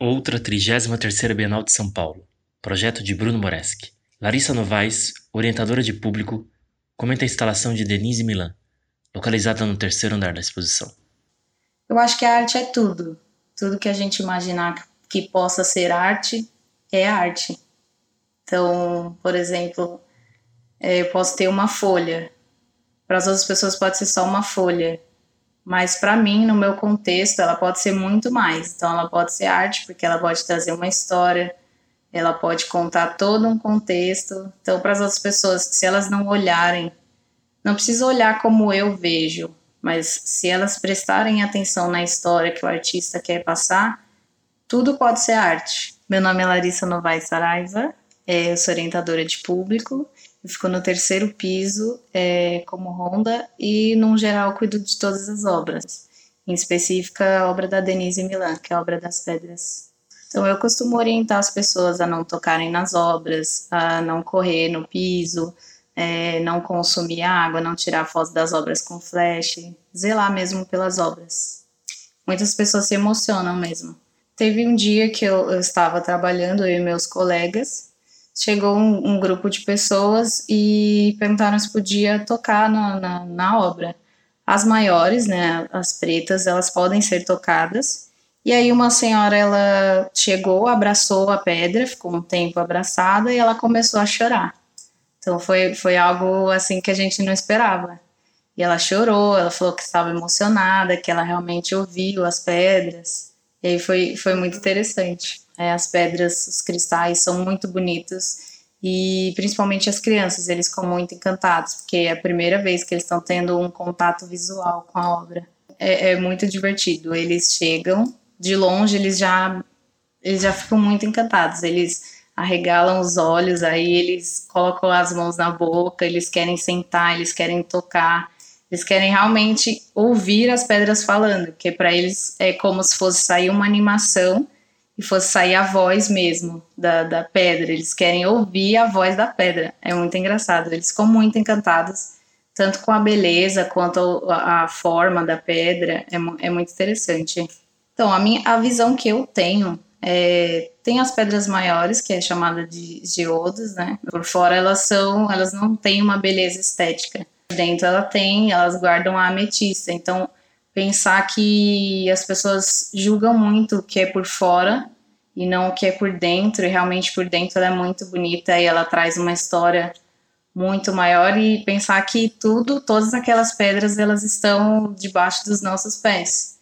Outra 33ª Bienal de São Paulo. Projeto de Bruno Moreski. Larissa Novaes, orientadora de público, comenta a instalação de Denise Milan, localizada no terceiro andar da exposição. Eu acho que a arte é tudo. Tudo que a gente imaginar que possa ser arte é arte. Então, por exemplo, é, eu posso ter uma folha. Para as outras pessoas pode ser só uma folha. Mas para mim, no meu contexto, ela pode ser muito mais. Então, ela pode ser arte, porque ela pode trazer uma história, ela pode contar todo um contexto. Então, para as outras pessoas, se elas não olharem, não precisa olhar como eu vejo, mas se elas prestarem atenção na história que o artista quer passar, tudo pode ser arte. Meu nome é Larissa Novaes Saraiva, é, eu sou orientadora de público, eu fico no terceiro piso é, como Ronda e, num geral, cuido de todas as obras. Em específica, a obra da Denise Milan, que é a obra das pedras. Então, eu costumo orientar as pessoas a não tocarem nas obras, a não correr no piso, é, não consumir água, não tirar foto das obras com flash, zelar mesmo pelas obras. Muitas pessoas se emocionam mesmo. Teve um dia que eu, eu estava trabalhando, eu e meus colegas, chegou um, um, grupo de pessoas e perguntaram se podia tocar na, na, na obra. As maiores, né, as pretas, elas podem ser tocadas. E aí uma senhora, ela chegou, abraçou a pedra, ficou um tempo abraçada e ela começou a chorar. Então foi, foi algo assim que a gente não esperava. E ela chorou, ela falou que estava emocionada, que ela realmente ouviu as pedras. E aí foi, foi muito interessante. É, as pedras, os cristais são muito bonitos e principalmente as crianças, eles ficam muito encantados, porque é a primeira vez que eles estão tendo um contato visual com a obra. É, é muito divertido. Eles chegam, de longe eles já, eles já ficam muito encantados. Eles arregalam os olhos, aí eles colocam as mãos na boca, eles querem sentar, eles querem tocar, eles querem realmente ouvir as pedras falando, porque para eles é como se fosse sair uma animação e fosse sair a voz mesmo da, da pedra. Eles querem ouvir a voz da pedra. É muito engraçado. Eles ficam muito encantados, tanto com a beleza quanto a, a forma da pedra. É, é muito interessante. Então, a, minha, a visão que eu tenho é, tem as pedras maiores, que é chamada de geodas, né? Por fora elas são, elas não têm uma beleza estética. Dentro ela tem, elas guardam a ametista. Então, pensar que as pessoas julgam muito o que é por fora e não o que é por dentro, e realmente por dentro ela é muito bonita e ela traz uma história muito maior e pensar que tudo, todas aquelas pedras, elas estão debaixo dos nossos pés